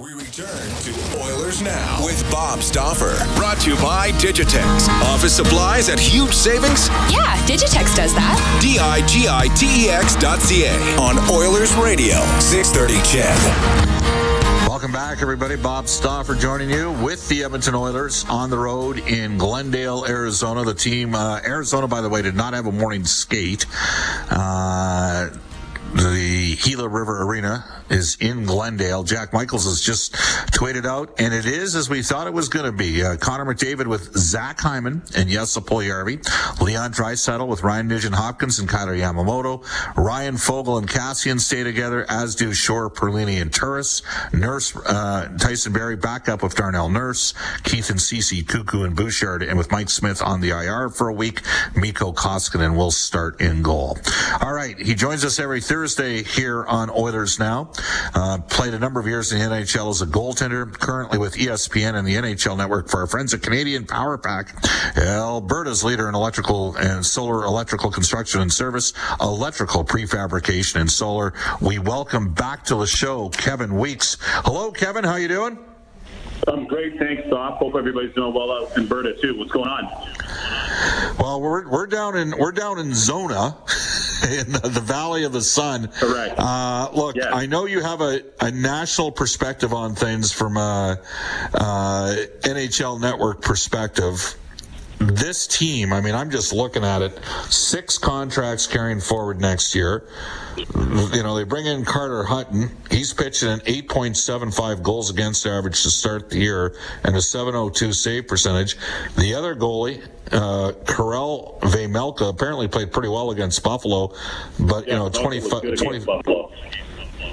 We return to Oilers Now with Bob Stauffer. Brought to you by Digitex. Office supplies at huge savings? Yeah, Digitex does that. D I G I T E X dot C A on Oilers Radio, 630 CHED. Welcome back, everybody. Bob Stauffer joining you with the Edmonton Oilers on the road in Glendale, Arizona. The team, uh, Arizona, by the way, did not have a morning skate. Uh, the Gila River Arena is in Glendale. Jack Michaels has just tweeted out, and it is as we thought it was going to be. Uh, Connor McDavid with Zach Hyman and Jesse Puljujarvi. Leon Draisaitl with Ryan Nugent Hopkins and Kailer Yamamoto. Warren Foegele and Kassian stay together, as do Shore, Perlini, and Turris. Nurse, uh, Tyson Barrie back up with Darnell Nurse. Keith and Ceci, Kulak and Bouchard, and with Mike Smith on the IR for a week. Mikko Koskinen will start in goal. All right, he joins us every Thursday here on Oilers Now. Uh, played a number of years in the NHL as a goaltender, currently with ESPN and the NHL Network for our friends at Canadian Power Pack, Alberta's leader in electrical and solar electrical construction and service, electrical prefabrication and solar. We welcome back to the show Kevin Weeks. Hello, Kevin. How you doing? I'm great, thanks, Doc. Hope everybody's doing well out in Alberta too. What's going on? Well, we're we're down in we're down in Zona, in the, the Valley of the Sun. Correct. Uh, look, Yes. I know you have a, a national perspective on things from a, uh NHL Network perspective. This team, I mean, I'm just looking at it. Six contracts carrying forward next year. You know, they bring in Carter Hutton. He's pitching an 8.75 goals against average to start the year and a 702 save percentage. The other goalie, uh, Karel Vejmelka, apparently played pretty well against Buffalo, but, you know, Buffalo was 25,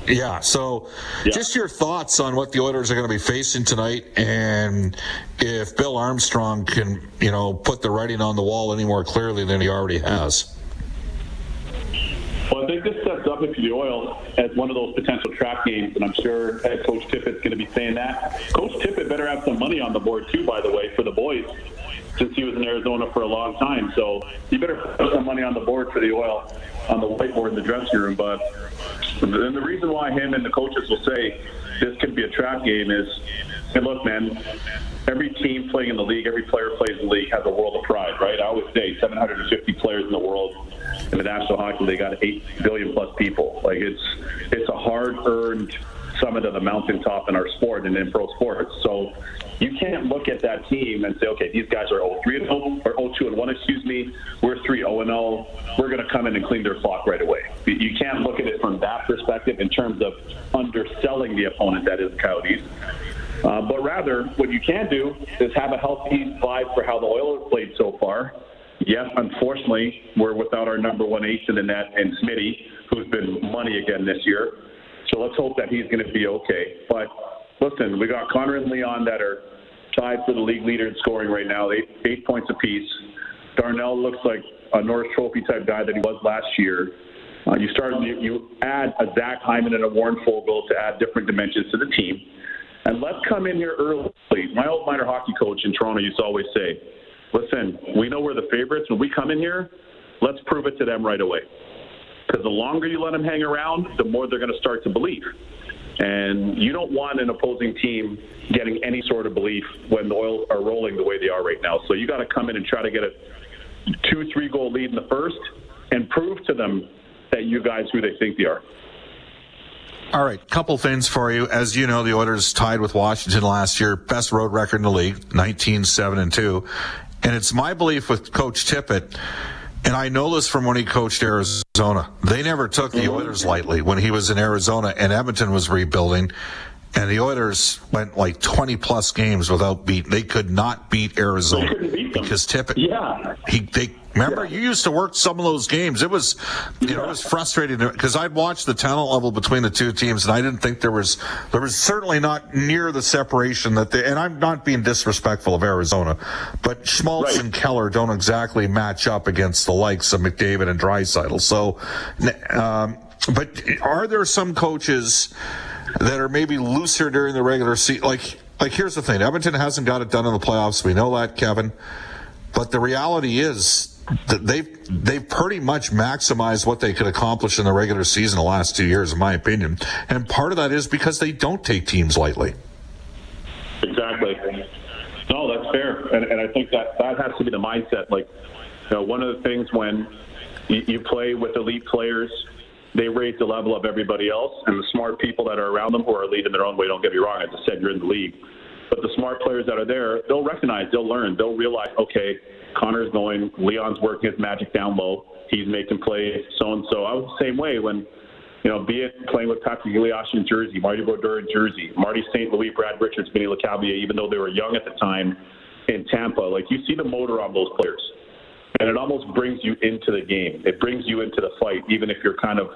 yeah. So, Yeah. just your thoughts on what the Oilers are going to be facing tonight, and if Bill Armstrong can, you know, put the writing on the wall any more clearly than he already has. Well, I think this sets up for the Oil as one of those potential trap games, and I'm sure head coach Tippett's going to be saying that. Coach Tippett better have some money on the board too, by the way, for the boys, since he was in Arizona for a long time. So you better put some money on the board for the Oil on the whiteboard in the dressing room. But and the reason why him and the coaches will say this could be a trap game is, hey, look, man, every team playing in the league, every player plays in the league has a world of pride, right? I always say 750 players in the world in the National Hockey League got 8 billion plus people. Like it's it's a hard earned summit of the mountaintop in our sport and in pro sports. So you can't look at that team and say, okay, these guys are 0-3 and 0 or 0-2 and 1, excuse me. We're 3-0 and 0. We're going to come in and clean their clock right away. You- You can't look at it from that perspective in terms of underselling the opponent that is the Coyotes. Uh, but rather, what you can do is have a healthy vibe for how the Oilers played so far. Yes, unfortunately, we're without our number one ace in the net and Smitty, who's been money again this year. So let's hope that he's going to be okay. But listen, we got Connor and Leon that are tied for the league leader in scoring right now, eight, eight points apiece. Darnell looks like a Norris Trophy type guy that he was last year. Uh, you start, you, you add a Zach Hyman and a Warren Foegele to add different dimensions to the team. And let's come in here early. My old minor hockey coach in Toronto used to always say, listen, we know we're the favorites. When we come in here, let's prove it to them right away. Because the longer you let them hang around, the more they're going to start to believe. And you don't want an opposing team getting any sort of belief when the Oils are rolling the way they are right now. So you got to come in and try to get a two, three goal lead in the first and prove to them that you guys who they think they are. All right, couple things for you. As you know, the Oilers tied with Washington last year, best road record in the league, 19 7 and 2. And it's my belief with Coach Tippett, and I know this from when he coached Arizona. They never took the Oilers lightly when he was in Arizona and Edmonton was rebuilding. And the Oilers went like 20 plus games without beat. They could not beat Arizona couldn't beat them. because Tippett. Yeah. He they remember you used to work some of those games. It was you know it was frustrating because I'd watched the talent level between the two teams and I didn't think there was there was certainly not near the separation that they and I'm not being disrespectful of Arizona, but Schmaltz Right. and Keller don't exactly match up against the likes of McDavid and Draisaitl. So, um, but are there some coaches? that are maybe looser during the regular season. Like, like here's the thing: Edmonton hasn't got it done in the playoffs. We know that, Kevin. But the reality is they've they've pretty much maximized what they could accomplish in the regular season the last two years, in my opinion. And part of that is because they don't take teams lightly. Exactly. No, that's fair, and, and I think that that has to be the mindset. Like, you know, one of the things when you, you play with elite players they raise the level of everybody else, and the smart people that are around them who are leading their own way. Don't get me wrong. I just said, you're in the league, but the smart players that are there, they'll recognize, they'll learn, they'll realize, okay, Connor's going, Leon's working his magic down low, he's making plays, so and so. I was the same way when. You know, be it playing with Patrick Elias in Jersey, Marty Brodeur in Jersey, Marty St. Louis, Brad Richards, Vinny Lecavalier, even though they were young at the time in Tampa, like you see the motor on those players and it almost brings you into the game. It brings you into the fight, even if you're kind of,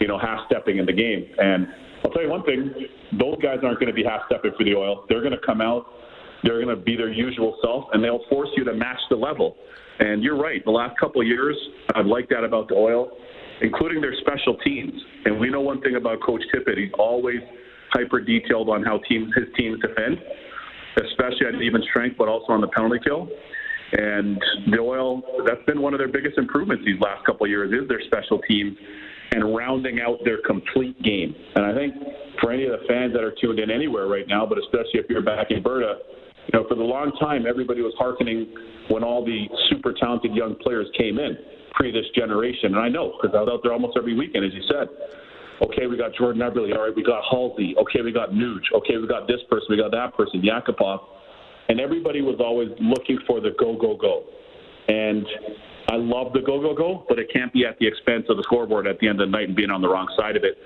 you know, half stepping in the game. And I'll tell you one thing: those guys aren't going to be half stepping for the oil. They're going to come out. They're going to be their usual self, and they'll force you to match the level. And you're right. The last couple of years, I've liked that about the oil, including their special teams. And we know one thing about Coach Tippett: he's always hyper detailed on how teams his teams defend, especially at even strength, but also on the penalty kill. And the oil, that's been one of their biggest improvements these last couple of years is their special teams and rounding out their complete game. And I think for any of the fans that are tuned in anywhere right now, but especially if you're back in Berta, you know, for the long time, everybody was hearkening when all the super talented young players came in pre this generation. And I know because I was out there almost every weekend, as you said. Okay, we got Jordan Eberle. All right, we got Halsey. Okay, we got Nuge. Okay, we got this person. We got that person, Yakupov and everybody was always looking for the go go go. And I love the go go go, but it can't be at the expense of the scoreboard at the end of the night and being on the wrong side of it.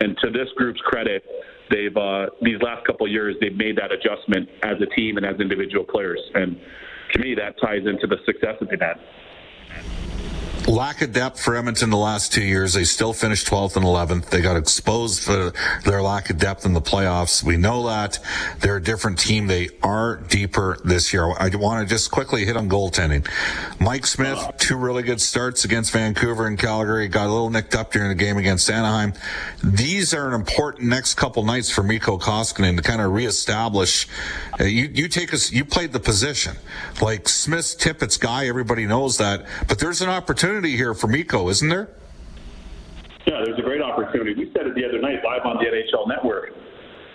And to this group's credit, they've uh, these last couple of years they've made that adjustment as a team and as individual players. And to me, that ties into the success that they've had lack of depth for Edmonton the last two years. They still finished 12th and 11th. They got exposed for their lack of depth in the playoffs. We know that they're a different team. They are deeper this year. I want to just quickly hit on goaltending. Mike Smith, two really good starts against Vancouver and Calgary. Got a little nicked up during the game against Anaheim. These are an important next couple nights for Mikko Koskinen to kind of reestablish. Uh, you, you take us, you played the position. Like Smith's Tippett's guy, everybody knows that. But there's an opportunity opportunity here for Mikko, isn't there? Yeah, there's a great opportunity. We said it the other night live on the NHL Network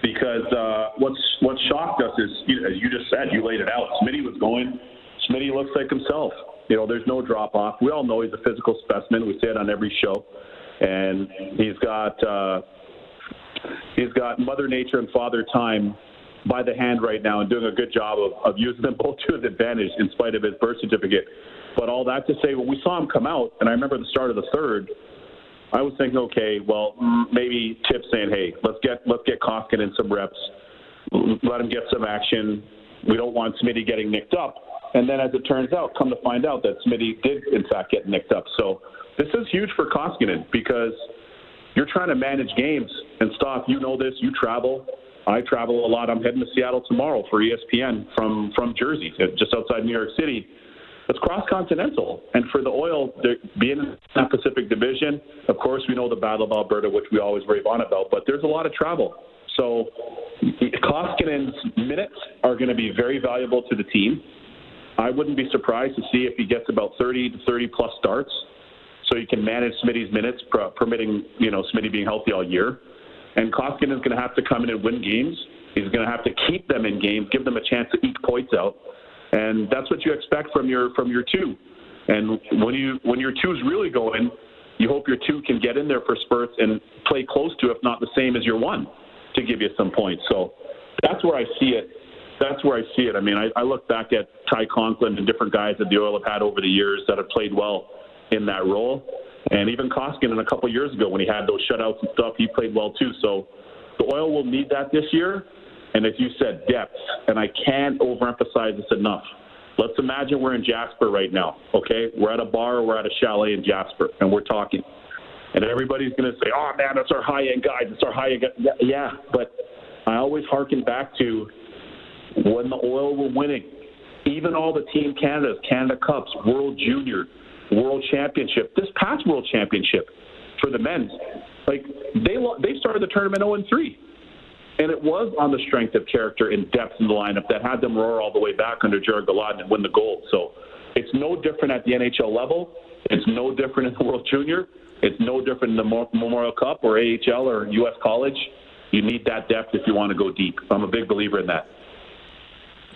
because uh, what's what shocked us is, you as you just said, you laid it out. Smitty was going. Smitty looks like himself. You know, there's no drop off. We all know he's a physical specimen. We say it on every show, and he's got uh, he's got Mother Nature and Father Time by the hand right now and doing a good job of, of using them both to his advantage in spite of his birth certificate. But all that to say, when we saw him come out, and I remember the start of the third, I was thinking, okay, well, maybe Tip saying, hey, let's get let's get Koskinen in some reps, let him get some action. We don't want Smitty getting nicked up. And then, as it turns out, come to find out that Smitty did in fact get nicked up. So this is huge for Koskinen because you're trying to manage games. And Stoff, you know this. You travel. I travel a lot. I'm heading to Seattle tomorrow for ESPN from from Jersey, just outside New York City it's cross continental. And for the oil, being in that Pacific Division, of course, we know the Battle of Alberta, which we always rave on about, but there's a lot of travel. So Koskinen's minutes are going to be very valuable to the team. I wouldn't be surprised to see if he gets about 30 to 30 plus starts, so you can manage Smitty's minutes, permitting you know Smitty being healthy all year. And Koskinen's going to have to come in and win games. He's going to have to keep them in games, give them a chance to eke points out and that's what you expect from your from your two. And when you when your two's really going, you hope your two can get in there for spurts and play close to, if not the same as your one, to give you some points. So that's where I see it. That's where I see it. I mean, I, I look back at Ty Conklin and different guys that the Oil have had over the years that have played well in that role. And even Koskinen a couple years ago when he had those shutouts and stuff, he played well too. So the Oil will need that this year. And as you said, depth. And I can't overemphasize this enough. Let's imagine we're in Jasper right now, okay? We're at a bar or we're at a chalet in Jasper, and we're talking. And everybody's going to say, oh, man, that's our high end guys. It's our high end guys. Yeah, but I always harken back to when the oil were winning. Even all the Team Canada's, Canada Cups, World Junior, World Championship, this past World Championship for the men's, like they they started the tournament 0 and 3 And it was on the strength of character and depth in the lineup that had them roar all the way back under Gerard Gallant and win the gold. So it's no different at the NHL level. It's no different in the World Junior. It's no different in the Memorial Cup or AHL or U.S. College. You need that depth if you want to go deep. I'm a big believer in that.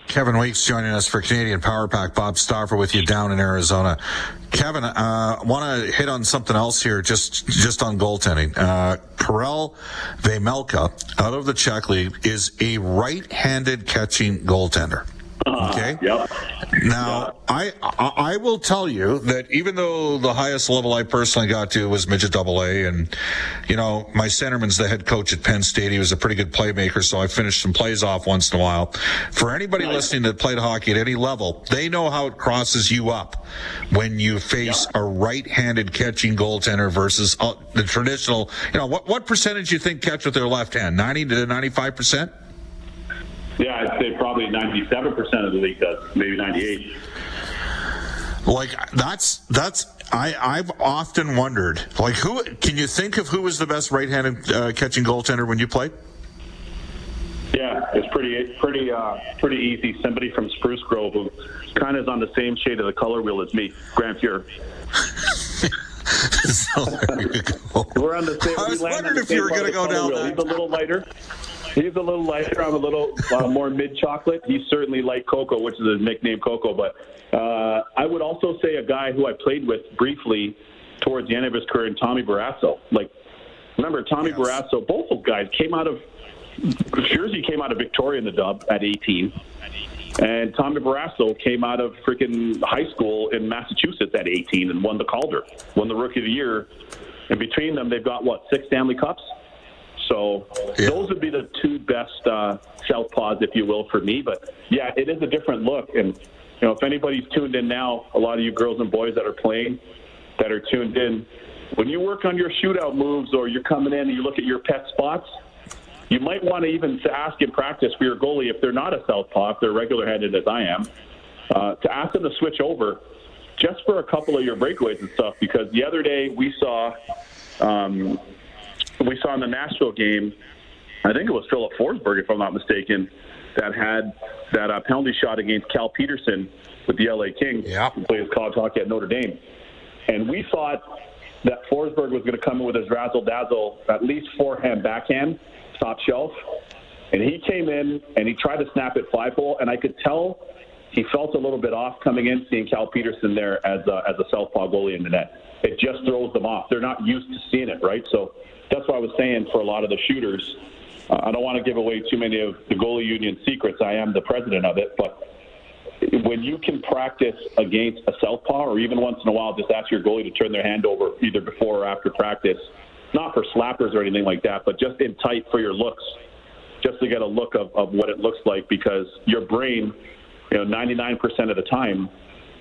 Kevin Weeks joining us for Canadian Power Pack. Bob Stauffer with you down in Arizona. Kevin, I uh, want to hit on something else here, just just on goaltending. Uh, Karel Vejmelka, out of the Czech League, is a right-handed catching goaltender. Uh-huh. Okay. Yep. Now. I, I I will tell you that even though the highest level I personally got to was midget double A, and you know my centerman's the head coach at Penn State. He was a pretty good playmaker, so I finished some plays off once in a while. For anybody nice. listening that played hockey at any level, they know how it crosses you up when you face yep. a right-handed catching goaltender versus uh, the traditional. You know what what percentage you think catch with their left hand? Ninety to ninety-five percent. Yeah, I'd say probably 97% of the league does, maybe 98. Like that's that's I I've often wondered like who can you think of who was the best right-handed uh, catching goaltender when you played? Yeah, it's pretty pretty uh, pretty easy. Somebody from Spruce Grove who kind of is on the same shade of the color wheel as me, Grant Fuhr. so We're on the same. I was wondering if you were going to go down. He's a little lighter. He's a little lighter. I'm a little uh, more mid chocolate. He's certainly like Coco, which is his nickname, Coco. But uh, I would also say a guy who I played with briefly towards the end of his career, Tommy Barrasso. Like, remember Tommy yes. Barrasso? Both those guys came out of Jersey, came out of Victoria in the Dub at 18. And Tommy Barrasso came out of freaking high school in Massachusetts at 18 and won the Calder, won the Rookie of the Year. And between them, they've got what six Stanley Cups. So yeah. those would be the two best uh, southpaws, if you will, for me. But yeah, it is a different look. And you know, if anybody's tuned in now, a lot of you girls and boys that are playing, that are tuned in, when you work on your shootout moves or you're coming in and you look at your pet spots, you might want to even ask in practice for your goalie if they're not a southpaw, if they're regular-handed as I am, uh, to ask them to switch over just for a couple of your breakaways and stuff. Because the other day we saw um, we saw in the Nashville game, I think it was Filip Forsberg, if I'm not mistaken, that had that uh, penalty shot against Cal Petersen with the LA Kings, yeah. who plays college hockey at Notre Dame. And we thought that Forsberg was going to come in with his razzle dazzle, at least forehand, backhand, top shelf. And he came in and he tried to snap it five hole, and I could tell he felt a little bit off coming in, seeing Cal Petersen there as a, as a southpaw goalie in the net. It just throws them off. They're not used to seeing it, right? So that's why I was saying for a lot of the shooters, uh, I don't want to give away too many of the goalie union secrets. I am the president of it, but when you can practice against a southpaw, or even once in a while, just ask your goalie to turn their hand over either before or after practice, not for slappers or anything like that, but just in tight for your looks, just to get a look of, of what it looks like, because your brain, you know, 99% of the time,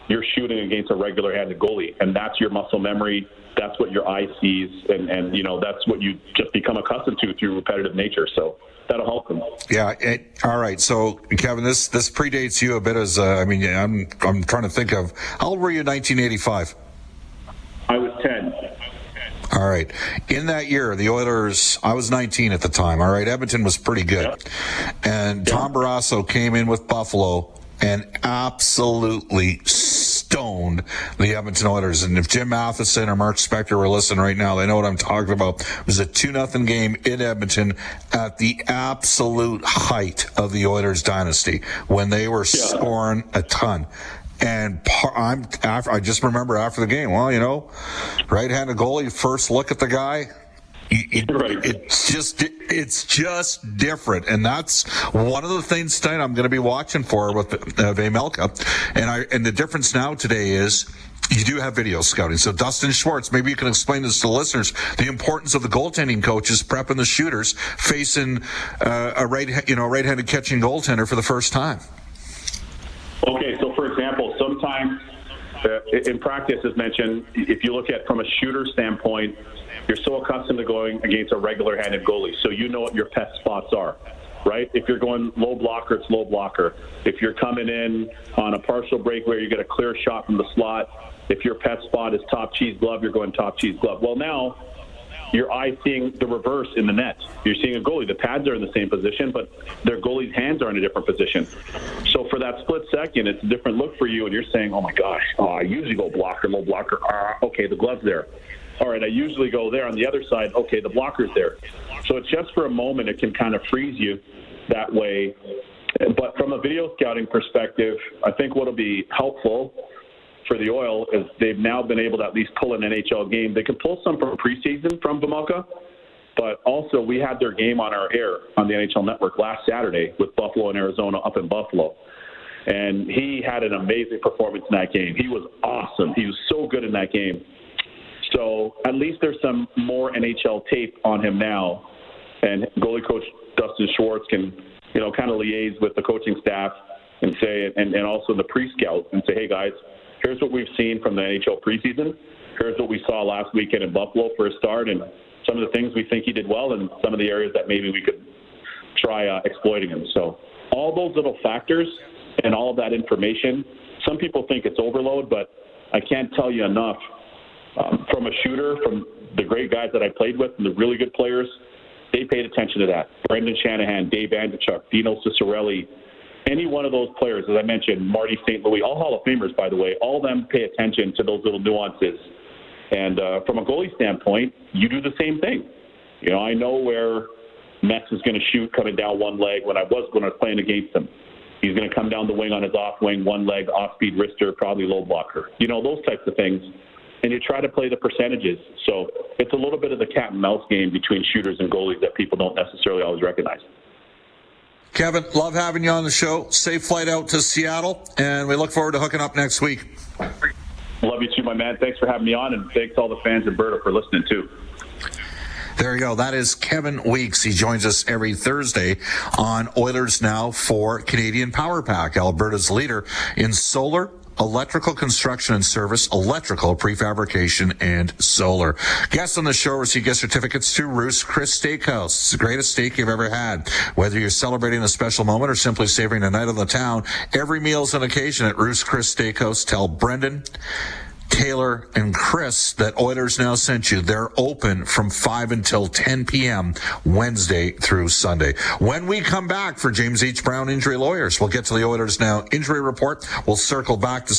you're shooting against a regular-handed goalie, and that's your muscle memory that's what your eye sees, and, and you know that's what you just become accustomed to through repetitive nature. So that'll help them. Yeah. It, all right. So Kevin, this this predates you a bit. As uh, I mean, I'm I'm trying to think of how old were you in 1985? I was 10. All right. In that year, the Oilers, I was 19 at the time. All right. Edmonton was pretty good. Yep. And Tom Barrasso came in with Buffalo and absolutely stoned the Edmonton Oilers. And if Jim Matheson or Mark Spector were listening right now, they know what I'm talking about. It was a 2 nothing game in Edmonton at the absolute height of the Oilers dynasty when they were yeah. scoring a ton. And I'm after, I just remember after the game, well, you know, right-handed goalie, first look at the guy, it, right. It's just it's just different, and that's one of the things tonight I'm going to be watching for with uh, Vejmelka. And I and the difference now today is you do have video scouting. So Dustin Schwartz, maybe you can explain this to the listeners: the importance of the goaltending coaches prepping the shooters facing uh, a right, you know, right-handed catching goaltender for the first time. Okay, so for example, sometimes uh, in practice, as mentioned, if you look at from a shooter standpoint you're so accustomed to going against a regular-handed goalie, so you know what your pet spots are, right? If you're going low blocker, it's low blocker. If you're coming in on a partial break where you get a clear shot from the slot, if your pet spot is top cheese glove, you're going top cheese glove. Well, now your eye seeing the reverse in the net. You're seeing a goalie. The pads are in the same position, but their goalie's hands are in a different position. So for that split second, it's a different look for you, and you're saying, "Oh my gosh, oh, I usually go blocker, low blocker. Ah, okay, the glove's there. All right, I usually go there on the other side. Okay, the blocker's there." So it's just for a moment. It can kind of freeze you that way. But from a video scouting perspective, I think what'll be helpful for the Oil is they've now been able to at least pull an NHL game. They can pull some from preseason from Vejmelka, but also we had their game on our air on the NHL Network last Saturday with Buffalo and Arizona up in Buffalo. And he had an amazing performance in that game. He was awesome. He was so good in that game. So at least there's some more NHL tape on him now. And goalie coach Dustin Schwartz can, you know, kind of liaise with the coaching staff and say, and, and also the pre-scout and say, hey guys, here's what we've seen from the NHL preseason. Here's what we saw last weekend in Buffalo for a start, and some of the things we think he did well, and some of the areas that maybe we could try uh, exploiting him. So all those little factors and all of that information. Some people think it's overload, but I can't tell you enough. Um, from a shooter, from the great guys that I played with, and the really good players, they paid attention to that. Brendan Shanahan, Dave Andreychuk, Dino Ciccarelli, any one of those players, as I mentioned, Marty St. Louis, all Hall of Famers, by the way, all of them pay attention to those little nuances. And uh, from a goalie standpoint, you do the same thing. You know, I know where Metz is going to shoot coming down one leg when I was when I was playing against him. He's going to come down the wing on his off wing, one leg, off speed wrister, probably low blocker. You know, those types of things. And you try to play the percentages. So it's a little bit of the cat and mouse game between shooters and goalies that people don't necessarily always recognize. Kevin, love having you on the show. Safe flight out to Seattle, and we look forward to hooking up next week. Love you too, my man. Thanks for having me on, and thanks to all the fans in Berta for listening too. There you go. That is Kevin Weeks. He joins us every Thursday on Oilers Now for Canadian Power Pack, Alberta's leader in solar electrical construction and service, electrical prefabrication, and solar. Guests on the show receive gift certificates to Ruth's Chris Steakhouse. It's the greatest steak you've ever had. Whether you're celebrating a special moment or simply savoring a night on the town, every meal is an occasion at Ruth's Chris Steakhouse. Tell Brendan. Taylor and Chris that Oilers now sent you. They're open from 5 until 10 p.m. Wednesday through Sunday. When we come back for James H. Brown Injury Lawyers, we'll get to the Oilers now injury report. We'll circle back to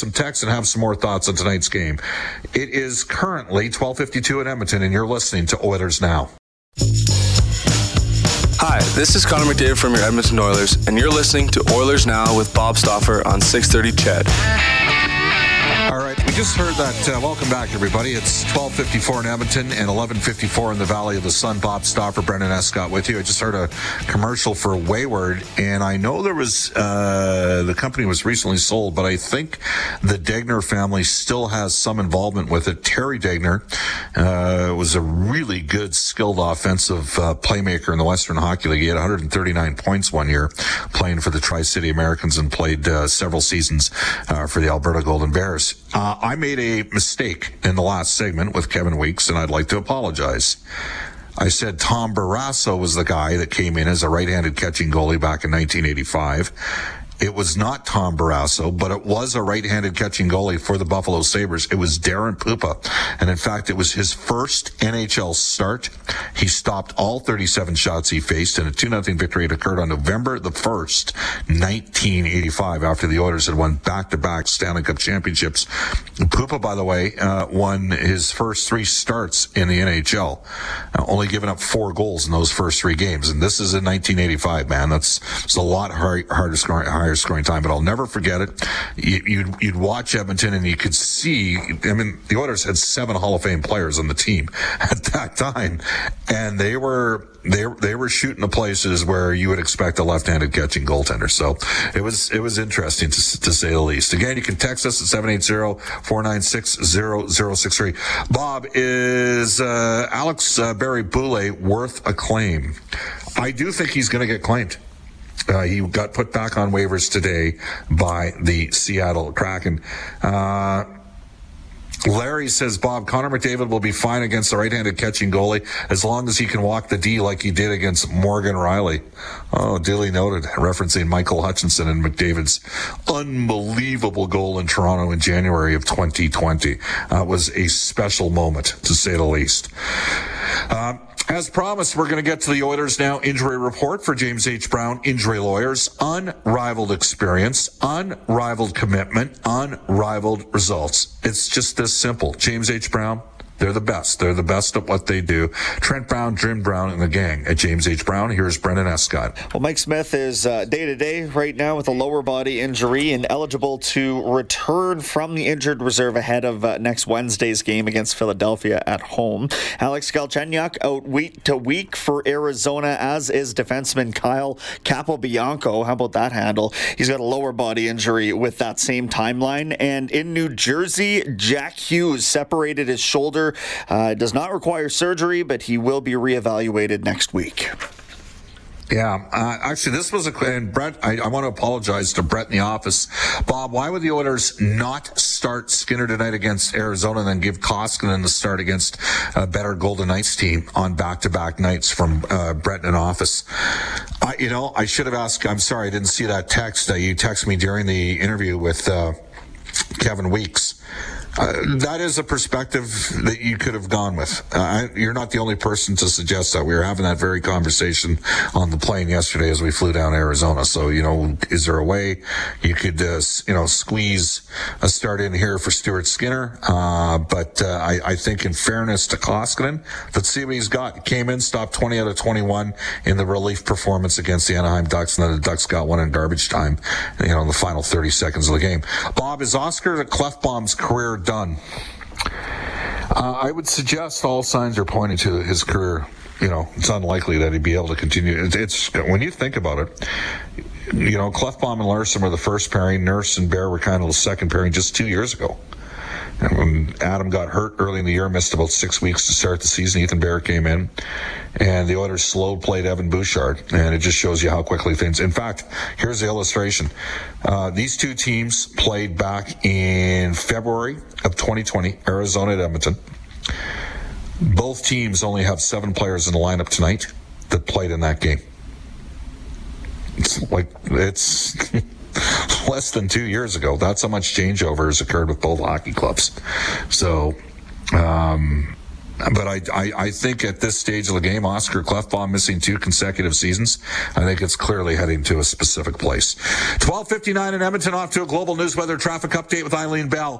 some text and have some more thoughts on tonight's game. It is currently 12:52 in Edmonton, and you're listening to Oilers Now. Hi, this is Connor McDavid from your Edmonton Oilers, and you're listening to Oilers Now with Bob Stauffer on 630 CHED. All right, we just heard that. Uh, welcome back, everybody. It's 12:54 in Edmonton and 11:54 in the Valley of the Sun. Bob Stauffer, Brendan Escott with you. I just heard a commercial for Wayward, and I know there was uh, the company was recently sold, but I think the Degner family still has some involvement with it. Terry Degner uh, was a really good, skilled offensive uh, playmaker in the Western Hockey League. He had 139 points one year playing for the Tri City Americans and played uh, several seasons uh, for the Alberta Golden Bears. Uh, I made a mistake in the last segment with Kevin Weeks, and I'd like to apologize. I said Tom Barrasso was the guy that came in as a right-handed catching goalie back in 1985. It was not Tom Barrasso, but it was a right-handed catching goalie for the Buffalo Sabres. It was Daren Puppa. And in fact, it was his first NHL start. He stopped all 37 shots he faced in a 2-0 victory. It occurred on November the 1st, 1985, after the Oilers had won back-to-back Stanley Cup championships. Puppa, by the way, uh, won his first three starts in the NHL, uh, only giving up four goals in those first three games. And this is in 1985, man. That's, it's a lot hard, harder scoring, higher scoring time. But I'll never forget it. You, you'd, you'd watch Edmonton and you could see, I mean, the Oilers had seven Hall of Fame players on the team at that time. And they were, they, they were shooting the places where you would expect a left-handed catching goaltender. So it was, it was interesting to, to say the least. Again, you can text us at 780-496-0063. Bob, is, uh, Alex uh, Barré-Boulet worth a claim? I do think he's going to get claimed. Uh, he got put back on waivers today by the Seattle Kraken. Uh, Larry says, Bob, Connor McDavid will be fine against the right-handed catching goalie as long as he can walk the D like he did against Morgan Rielly. Oh, Dilly noted, referencing Michael Hutchinson and McDavid's unbelievable goal in Toronto in January of 2020. Uh, was a special moment, to say the least. Um, as promised, we're going to get to the Oilers now injury report for James H. Brown Injury Lawyers. Unrivaled experience, unrivaled commitment, unrivaled results. It's just this simple. James H. Brown, they're the best. They're the best at what they do. Trent Brown, Jim Brown, and the gang at James H. Brown. Here's Brendan Escott. Well, Mike Smith is day to day right now with a lower body injury and eligible to return from the injured reserve ahead of uh, next Wednesday's game against Philadelphia at home. Alex Galchenyuk out week to week for Arizona, as is defenseman Kyle Capobianco. How about that handle? He's got a lower body injury with that same timeline. And in New Jersey, Jack Hughes separated his shoulder. Uh, does not require surgery, but he will be reevaluated next week. Yeah, uh, actually, this was a and Brett. I, I, want to apologize to Brett in the office. Bob, why would the Oilers not start Skinner tonight against Arizona, and then give Koskinen the start against a better Golden Knights team on back-to-back nights from uh, Brett in office? I, you know, I should have asked. I'm sorry, I didn't see that text. Uh, you texted me during the interview with uh, Kevin Weeks. Uh, that is a perspective that you could have gone with. Uh, you're not the only person to suggest that. We were having that very conversation on the plane yesterday as we flew down Arizona. So, you know, is there a way you could, uh, you know, squeeze a start in here for Stuart Skinner? Uh, but uh, I, I, think, in fairness to Koskinen, let's see what he's got. Came in, stopped 20 out of 21 in the relief performance against the Anaheim Ducks, and then the Ducks got one in garbage time, you know, in the final 30 seconds of the game. Bob, is Oscar Klefbom's career done? Uh, I would suggest all signs are pointing to his career. You know, it's unlikely that he'd be able to continue. It's, it's when you think about it. You know, Klefbom and Larsson were the first pairing. Nurse and Bear were kind of the second pairing just two years ago. When Adam got hurt early in the year, missed about six weeks to start the season, Ethan Bear came in, and the Oilers slow played Evan Bouchard, and it just shows you how quickly things. In fact, here's the illustration: uh, these two teams played back in February of 2020, Arizona at Edmonton. Both teams only have seven players in the lineup tonight that played in that game. It's like it's. less than two years ago. That's how much changeover has occurred with both hockey clubs. So, um, but I, I, I, think at this stage of the game, Oscar Klefbom missing two consecutive seasons, I think it's clearly heading to a specific place. 1259 in Edmonton off to a global news weather traffic update with Eileen Bell.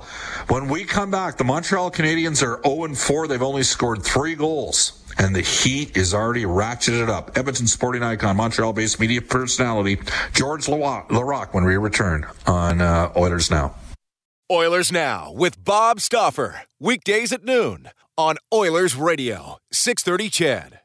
When we come back, the Montreal Canadiens are 0 4. They've only scored three goals and the heat is already ratcheted up. Edmonton sporting icon, Montreal-based media personality George Laraque when we return on uh, Oilers Now. Oilers Now with Bob Stauffer, Weekdays at noon on Oilers Radio, 630 CHED.